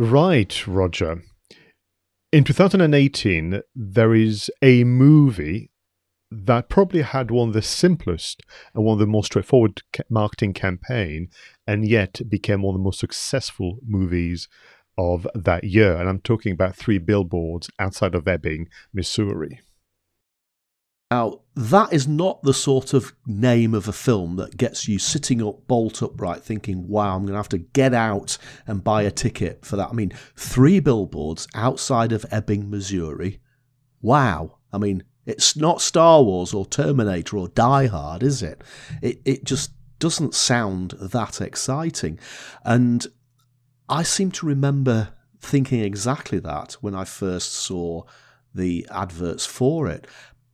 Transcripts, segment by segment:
Right, Roger. In 2018, there is a movie that probably had one of the simplest and one of the most straightforward marketing campaign, and yet became one of the most successful movies of that year. And I'm talking about three billboards outside of Ebbing, Missouri. Now, that is not the sort of name of a film that gets you sitting up bolt upright thinking, wow, I'm going to have to get out and buy a ticket for that. I mean, three billboards outside of Ebbing, Missouri. Wow. I mean, it's not Star Wars or Terminator or Die Hard, is it? It, it just doesn't sound that exciting. And I seem to remember thinking exactly that when I first saw the adverts for it.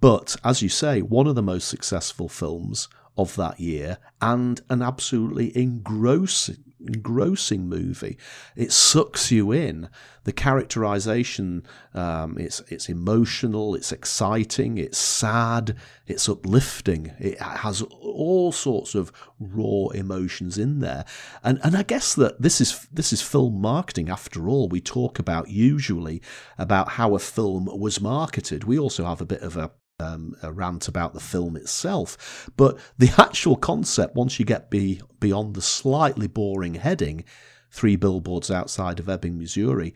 But as you say, one of the most successful films of that year and an absolutely engrossing engrossing movie. It sucks you in. The characterization, um, it's it's emotional, it's exciting, it's sad, it's uplifting. It has all sorts of raw emotions in there, and and I guess that this is this is film marketing after all. We talk about usually about how a film was marketed. We also have a bit of a um, a rant about the film itself. But the actual concept, once you get be, beyond the slightly boring heading, three billboards outside of Ebbing, Missouri,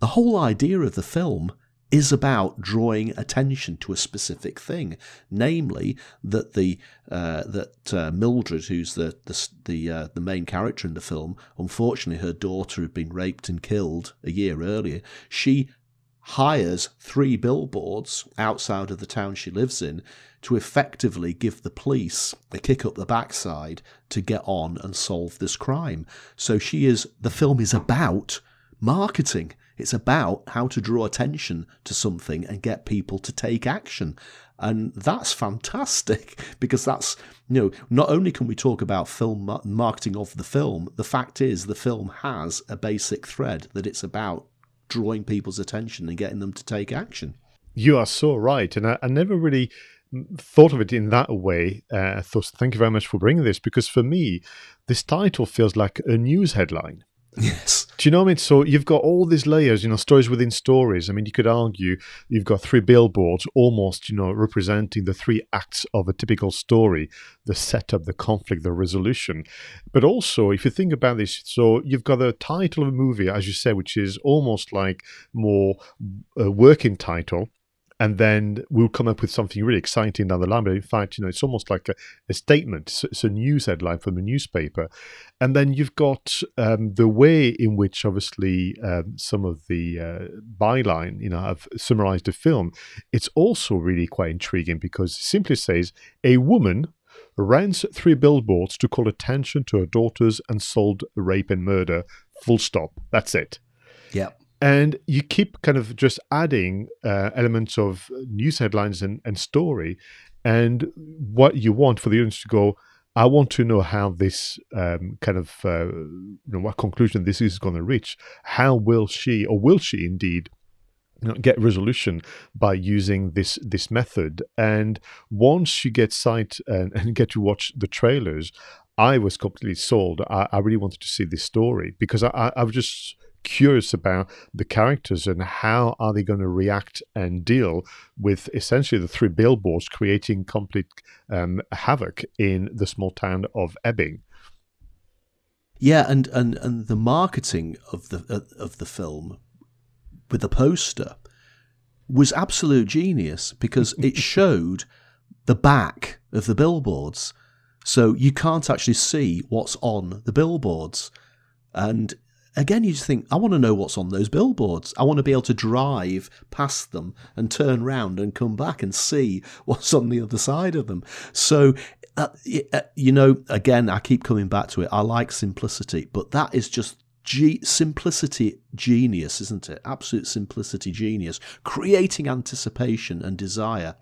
the whole idea of the film is about drawing attention to a specific thing, namely that the uh, that uh, Mildred, who's the the the, uh, the main character in the film, unfortunately her daughter had been raped and killed a year earlier. She hires three billboards outside of the town she lives in to effectively give the police a kick up the backside to get on and solve this crime. So she is, the film is about marketing. It's about how to draw attention to something and get people to take action. And that's fantastic because that's, you know, not only can we talk about film marketing of the film, the fact is the film has a basic thread that it's about drawing people's attention and getting them to take action. You are so right. And I, I never really thought of it in that way. Uh, thought, thank you very much for bringing this because for me, this title feels like a news headline. Yes. Do you know what I mean? So you've got all these layers, you know, stories within stories. I mean, you could argue you've got three billboards almost, you know, representing the three acts of a typical story the setup, the conflict, the resolution. But also, if you think about this, so you've got the title of a movie, as you say, which is almost like more a working title and then we'll come up with something really exciting down the line. But in fact, you know, it's almost like a, a statement. It's, it's, a news headline from the newspaper, and then you've got um, the way in which, obviously, um, some of the uh, byline, you know, have summarized the film. It's also really quite intriguing because it simply says a woman rents three billboards to call attention to her daughter's and sold rape and murder. Full stop. That's it. Yeah and you keep kind of just adding uh, elements of news headlines and, and story. And what you want for the audience to go i want to know how this um, kind of uh, you know what conclusion this is going to reach. How will she or will she indeed get resolution by using this this method? And once you get sight and, and get to watch the trailers i was completely sold. I, I really wanted to see this story because i, I, I was just curious about the characters and how are they going to react and deal with essentially the three billboards creating complete um, havoc in the small town of Ebbing. Yeah, and, and, and the marketing of the uh, of the film with the poster was absolute genius because it showed the back of the billboards. So you can't actually see what's on the billboards. And again, you just think, I want to know what's on those billboards. I want to be able to drive past them and turn round and come back and see what's on the other side of them. So, uh, uh you know, again, I keep coming back to it. I like simplicity, but that is just G- simplicity genius, isn't it? Absolute simplicity genius, creating anticipation and desire.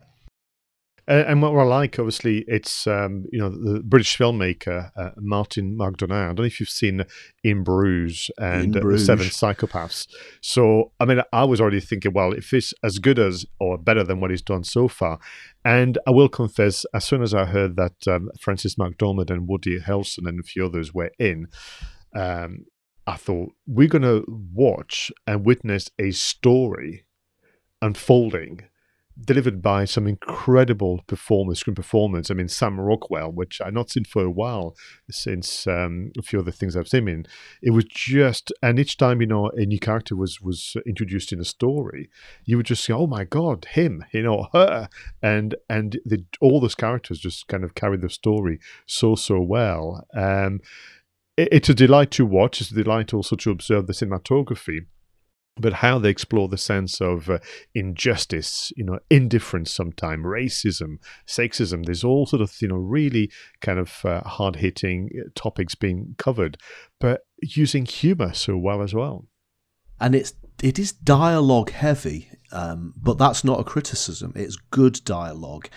And what I like, obviously, it's um, you know the British filmmaker uh, Martin McDonagh. I don't know if you've seen In Bruges and In Bruges. Uh, Seven Psychopaths. So, I mean, I was already thinking, well, if it's as good as or better than what he's done so far, and I will confess, as soon as I heard that um, Frances McDormand and Woody Harrelson and a few others were in, um, I thought we're going to watch and witness a story unfolding delivered by some incredible performers, screen performers. I mean, Sam Rockwell, which I've not seen for a while since um, a few other things I've seen in. It was just, and each time you know a new character was was introduced in a story, you would just say, "Oh my God, him!" You know, her, and and the, all those characters just kind of carry the story so so well. Um, it's a delight to watch. It's a delight also to observe the cinematography, but how they explore the sense of uh, injustice, you know, indifference, sometimes racism, sexism. There's all sort of you know really kind of uh, hard hitting uh, topics being covered, but using humor so well as well. And it's it is dialogue heavy, um, but that's not a criticism. It's good dialogue.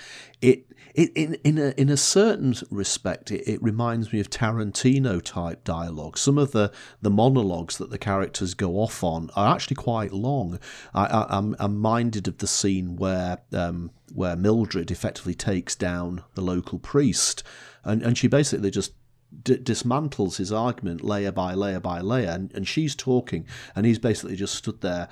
It it, in in a in a certain respect, it, it reminds me of Tarantino type dialogue. Some of the, the monologues that the characters go off on are actually quite long. I, am I'm, I'm minded of the scene where um, where Mildred effectively takes down the local priest, and and she basically just D- dismantles his argument layer by layer by layer, and, and she's talking, and he's basically just stood there,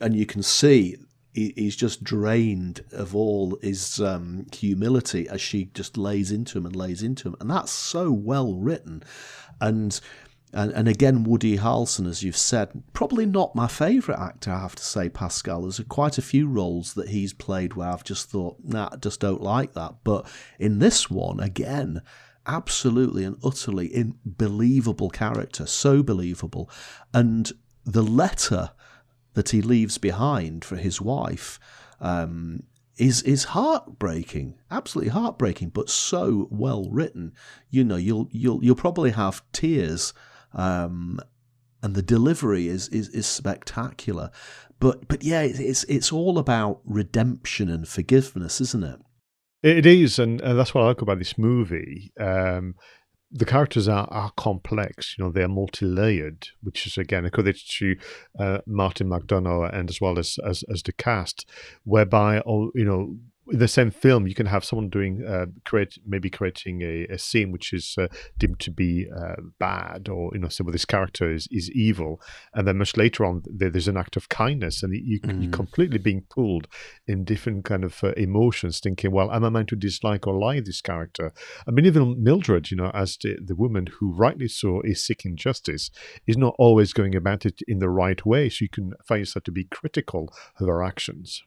and you can see he's just drained of all his um, humility as she just lays into him and lays into him, and that's so well written, and. And, and again, Woody Harrelson, as you've said, probably not my favourite actor, I have to say, Pascal. There's quite a few roles that he's played where I've just thought, nah, I just don't like that. But in this one, again, absolutely and utterly unbelievable character, so believable. And the letter that he leaves behind for his wife um, is is heartbreaking, absolutely heartbreaking, but so well written. You know, you'll you'll you'll probably have tears, um, and the delivery is, is is spectacular. But but yeah, it's it's all about redemption and forgiveness, isn't it? It is, and, and that's what I like about this movie. Um, the characters are, are complex. You know, they're multi-layered, which is again a credit to uh, Martin McDonagh and as well as, as as the cast, whereby you know in the same film, you can have someone doing uh, create maybe creating a, a scene which is uh, deemed to be uh, bad, or you know, some of this character is, is evil, and then much later on there, there's an act of kindness, and you, mm. you're completely being pulled in different kind of uh, emotions, thinking, well, am I meant to dislike or like this character? I mean, even Mildred, you know, as the, the woman who rightly so is seeking justice, is not always going about it in the right way, so you can find yourself to be critical of her actions.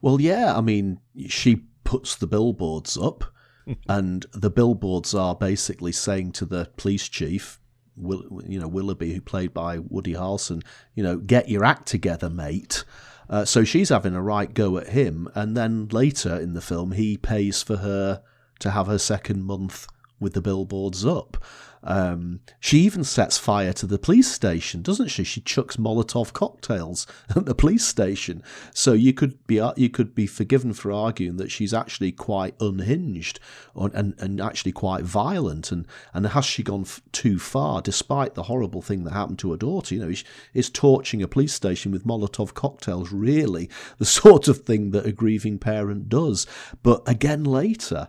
Well, yeah, I mean, she puts the billboards up, and the billboards are basically saying to the police chief, Will, you know, Willoughby, who played by Woody Harrelson, you know, get your act together, mate. Uh, so she's having a right go at him, and then later in the film, he pays for her to have her second month with the billboards up. Um, she even sets fire to the police station, doesn't she? She chucks Molotov cocktails at the police station. So you could be you could be forgiven for arguing that she's actually quite unhinged and and actually quite violent. And and has she gone f- too far, despite the horrible thing that happened to her daughter? You know, is, is torching a police station with Molotov cocktails really the sort of thing that a grieving parent does? But again, later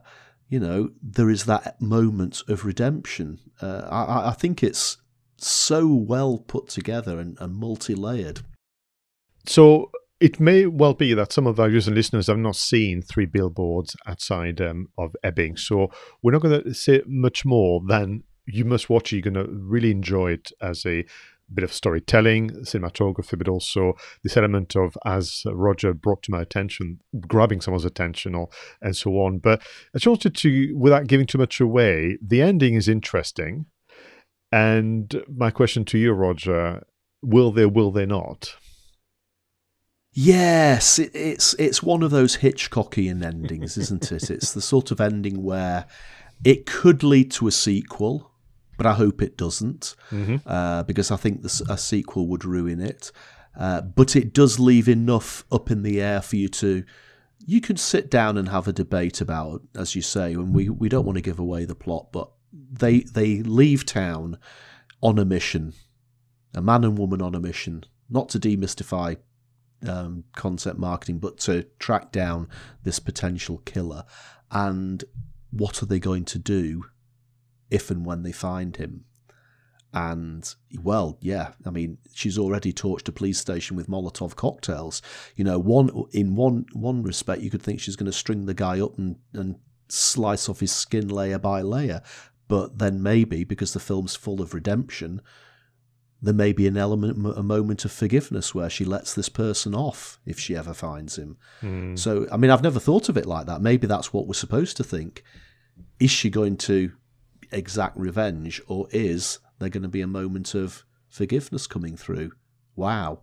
you know, there is that moment of redemption. Uh, I, I, think it's so well put together and, and multi layered. So it may well be that some of our viewers and listeners have not seen three billboards outside um, of Ebbing. So we're not going to say much more than you must watch it. You're going to really enjoy it as a bit of storytelling, cinematography, but also this element of, as Roger brought to my attention, grabbing someone's attention or and so on. But I just wanted to, without giving too much away, the ending is interesting. And my question to you, Roger, will they, will they not? Yes, it, it's it's one of those Hitchcockian endings, isn't it? It's the sort of ending where it could lead to a sequel, but I hope it doesn't, mm-hmm. uh, because I think this, a sequel would ruin it. Uh, but it does leave enough up in the air for you to you can sit down and have a debate about, as you say, and we, we don't want to give away the plot, but they they leave town on a mission, a man and woman on a mission, not to demystify um, concept marketing, but to track down this potential killer. And what are they going to do if and when they find him? And well, yeah, I mean, she's already torched a police station with Molotov cocktails. You know, one in one one respect, you could think she's going to string the guy up and and slice off his skin layer by layer. But then maybe because the film's full of redemption, there may be an element, a moment of forgiveness where she lets this person off if she ever finds him. Mm. So, I mean, I've never thought of it like that. Maybe that's what we're supposed to think. Is she going to exact revenge, or is there going to be a moment of forgiveness coming through? Wow.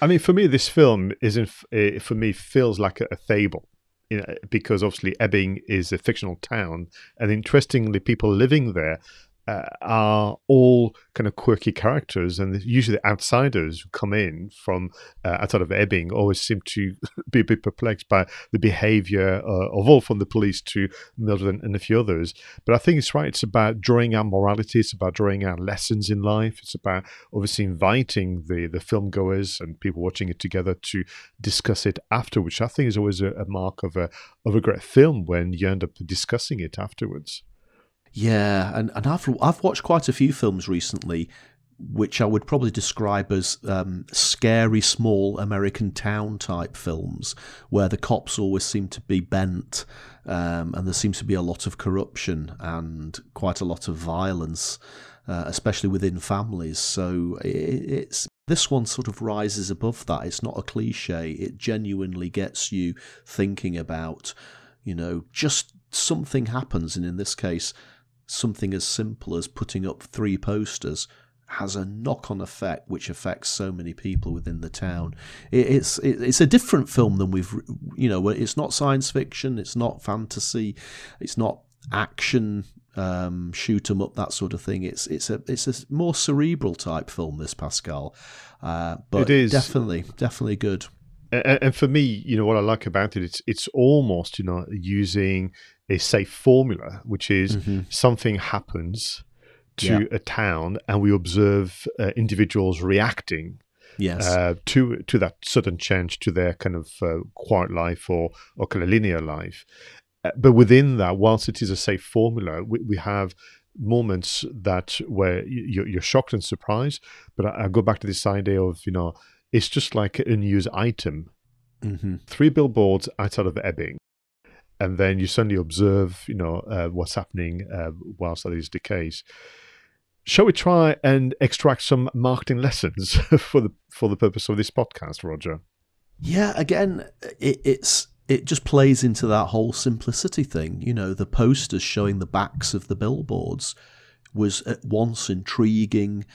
I mean, for me, this film isn't. Eh, for me, feels like a, a fable. You know, because obviously Ebbing is a fictional town, and interestingly, people living there uh, are all kind of quirky characters, and usually the outsiders who come in from uh, outside of Ebbing always seem to be a bit perplexed by the behaviour uh, of all from the police to Mildred and, a few others. But I think it's right. It's about drawing out morality. It's about drawing out lessons in life. It's about obviously inviting the the film goers and people watching it together to discuss it after, which I think is always a, a mark of a of a great film when you end up discussing it afterwards. Yeah, and, and I've I've watched quite a few films recently, which I would probably describe as um, scary small American town type films, where the cops always seem to be bent, um, and there seems to be a lot of corruption and quite a lot of violence, uh, especially within families. So it, it's this one sort of rises above that. It's not a cliche. It genuinely gets you thinking about, you know, just something happens, and in this case something as simple as putting up three posters has a knock-on effect which affects so many people within the town. it's it's a different film than we've you know it's not science fiction, it's not fantasy, it's not action um, shoot 'em up that sort of thing. It's it's a it's a more cerebral type film. This Pascal, uh, but it is definitely definitely good. And, and for me, you know what I like about it, it's it's almost you know using a safe formula, which is mm-hmm. something happens to yeah. a town and we observe uh, individuals reacting yes. Uh, to to that sudden change to their kind of uh, quiet life or, or kind of linear life. Uh, but within that, whilst it is a safe formula, we, we have moments that where you're, you're shocked and surprised. But I, I, go back to this idea of, you know, it's just like a news item. Mm-hmm. Three billboards outside of Ebbing and then you suddenly observe, you know, uh, what's happening uh, whilst that is case. Shall we try and extract some marketing lessons for the for the purpose of this podcast, Roger? Yeah, again, it, it's it just plays into that whole simplicity thing. You know, the posters showing the backs of the billboards was at once intriguing,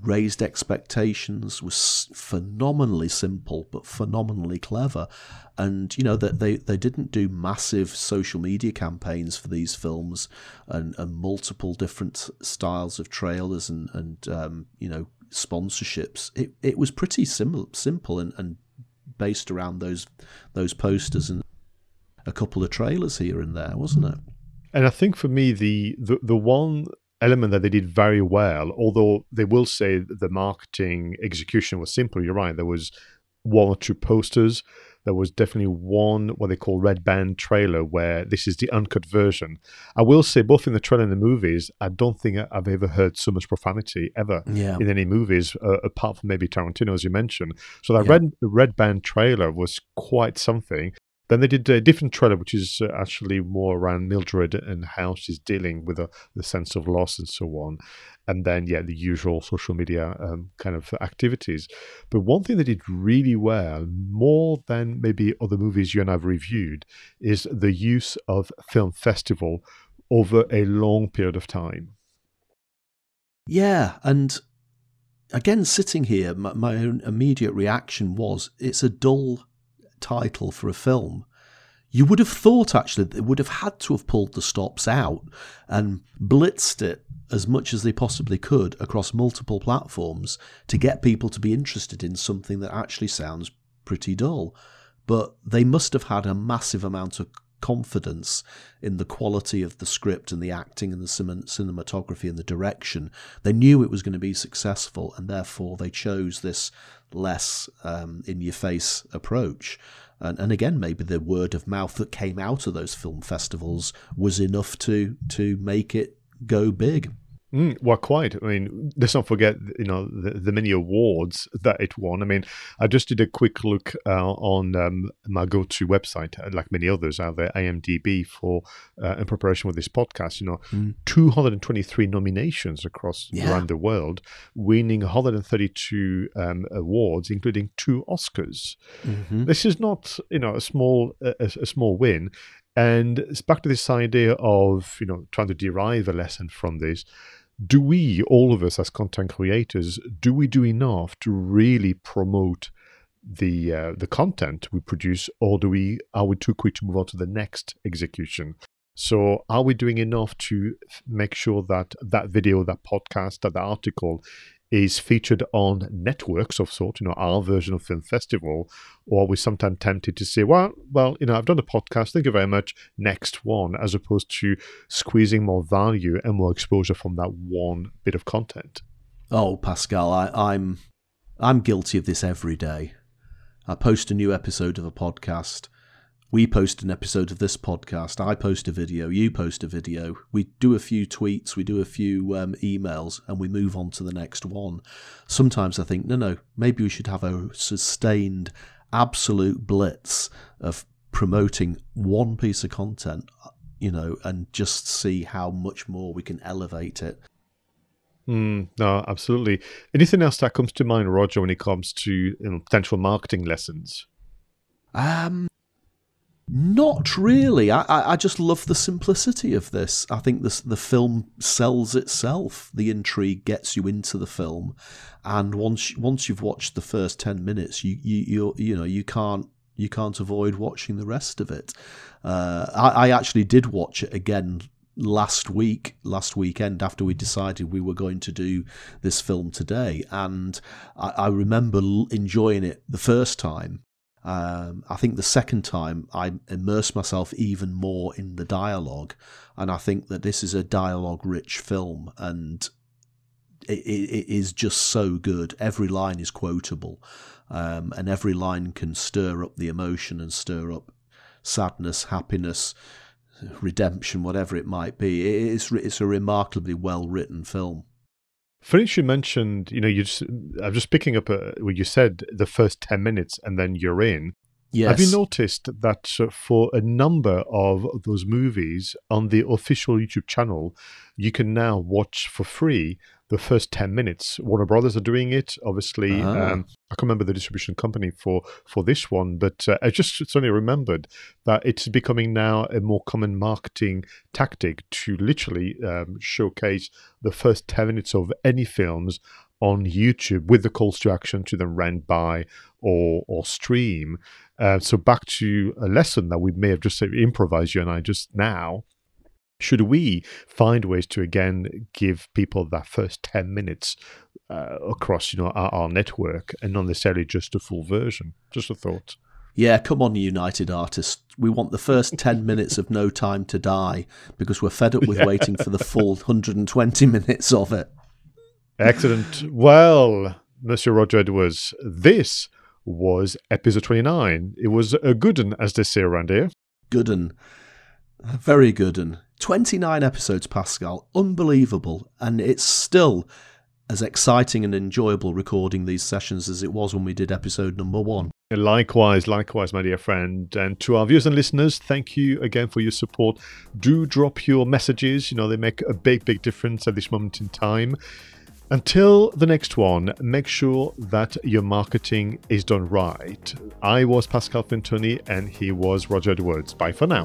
raised expectations was phenomenally simple but phenomenally clever. And you know that they, they didn't do massive social media campaigns for these films and, and multiple different styles of trailers and, and um, you know sponsorships. It, it was pretty sim- simple and, and based around those those posters and a couple of trailers here and there wasn't it? And I think for me, the, the the one element that they did very well, although they will say the marketing execution was simple. You're right. There was one or two posters. There was definitely one what they call red band trailer where this is the uncut version. I will say both in the trailer and the movies, I don't think I've ever heard so much profanity ever yeah. in any movies, uh, apart from maybe Tarantino, as you mentioned. So that yeah. red red band trailer was quite something. Then they did a different trailer, which is uh, actually more around Mildred and how she's dealing with the, the sense of loss and so on. And then, yeah, the usual social media um, kind of activities. But one thing they did really well, more than maybe other movies you and I've reviewed, is the use of film festival over a long period of time. Yeah, and again, sitting here, my, my own immediate reaction was it's a dull title for a film. You would have thought actually they would have had to have pulled the stops out and blitzed it as much as they possibly could across multiple platforms to get people to be interested in something that actually sounds pretty dull. But they must have had a massive amount of confidence in the quality of the script and the acting and the cinematography and the direction. They knew it was going to be successful, and therefore they chose this less um, in your face approach. And, and again, maybe the word of mouth that came out of those film festivals was enough to to make it go big. Mm, well, quite. I mean, let's not forget, you know, the, the, many awards that it won. I mean, I just did a quick look uh, on um, my go-to website, uh, like many others out there, IMDb, for uh, in preparation with this podcast. You know, mm. 223 nominations across yeah. around the world, winning 132 um, awards, including two Oscars. Mm-hmm. This is not, you know, a small a, a small win. And it's back to this idea of, you know, trying to derive a lesson from this do we, all of us as content creators, do we do enough to really promote the uh, the content we produce, or do we are we too quick to move on to the next execution? So, are we doing enough to make sure that that video, that podcast, that, that article is featured on networks of sort, you know, our version of Film Festival, or we're sometimes tempted to say, well, well, you know, I've done a podcast, thank you very much, next one, as opposed to squeezing more value and more exposure from that one bit of content. Oh, Pascal, I, I'm I'm guilty of this every day. I post a new episode of a podcast we post an episode of this podcast. I post a video. You post a video. We do a few tweets. We do a few um, emails, and we move on to the next one. Sometimes I think, no, no, maybe we should have a sustained, absolute blitz of promoting one piece of content, you know, and just see how much more we can elevate it. Mm, no, absolutely. Anything else that comes to mind, Roger, when it comes to you know, potential marketing lessons? Um, not really. I, I just love the simplicity of this. I think this the film sells itself. The intrigue gets you into the film, and once once you've watched the first ten minutes, you you you you know you can't you can't avoid watching the rest of it. Uh, I, I actually did watch it again last week, last weekend, after we decided we were going to do this film today, and I, I remember enjoying it the first time um, I think the second time I immersed myself even more in the dialogue, and I think that this is a dialogue-rich film, and it, it, it is just so good. Every line is quotable, um, and every line can stir up the emotion and stir up sadness, happiness, redemption, whatever it might be. It's it's a remarkably well written film. Finish, you mentioned, you know, you just, I'm just picking up a, what you said, the first 10 minutes and then you're in. Yes. Have you noticed that uh, for a number of those movies on the official YouTube channel, you can now watch for free the first 10 minutes. Warner Brothers are doing it. Obviously, ah. um, I can't remember the distribution company for, for this one, but uh, I just suddenly remembered that it's becoming now a more common marketing tactic to literally um, showcase the first 10 minutes of any films on YouTube with the calls to action to then rent, buy, or or stream. Uh, so back to a lesson that we may have just improvised you and I just now. Should we find ways to again give people that first 10 minutes uh, across you know our, our, network and not necessarily just a full version? Just a thought. Yeah come on united artists. We want the first 10 minutes of no time to die because we're fed up with yeah. waiting for the full 120 minutes of it excellent well monsieur roger edwards this was episode 29 it was a good one as they say around here good one very good and 29 episodes, Pascal. Unbelievable. And it's still as exciting and enjoyable recording these sessions as it was when we did episode number one. Likewise, likewise, my dear friend. And to our viewers and listeners, thank you again for your support. Do drop your messages. You know, they make a big, big difference at this moment in time. Until the next one, make sure that your marketing is done right. I was Pascal Fintoni and he was Roger Edwards. Bye for now.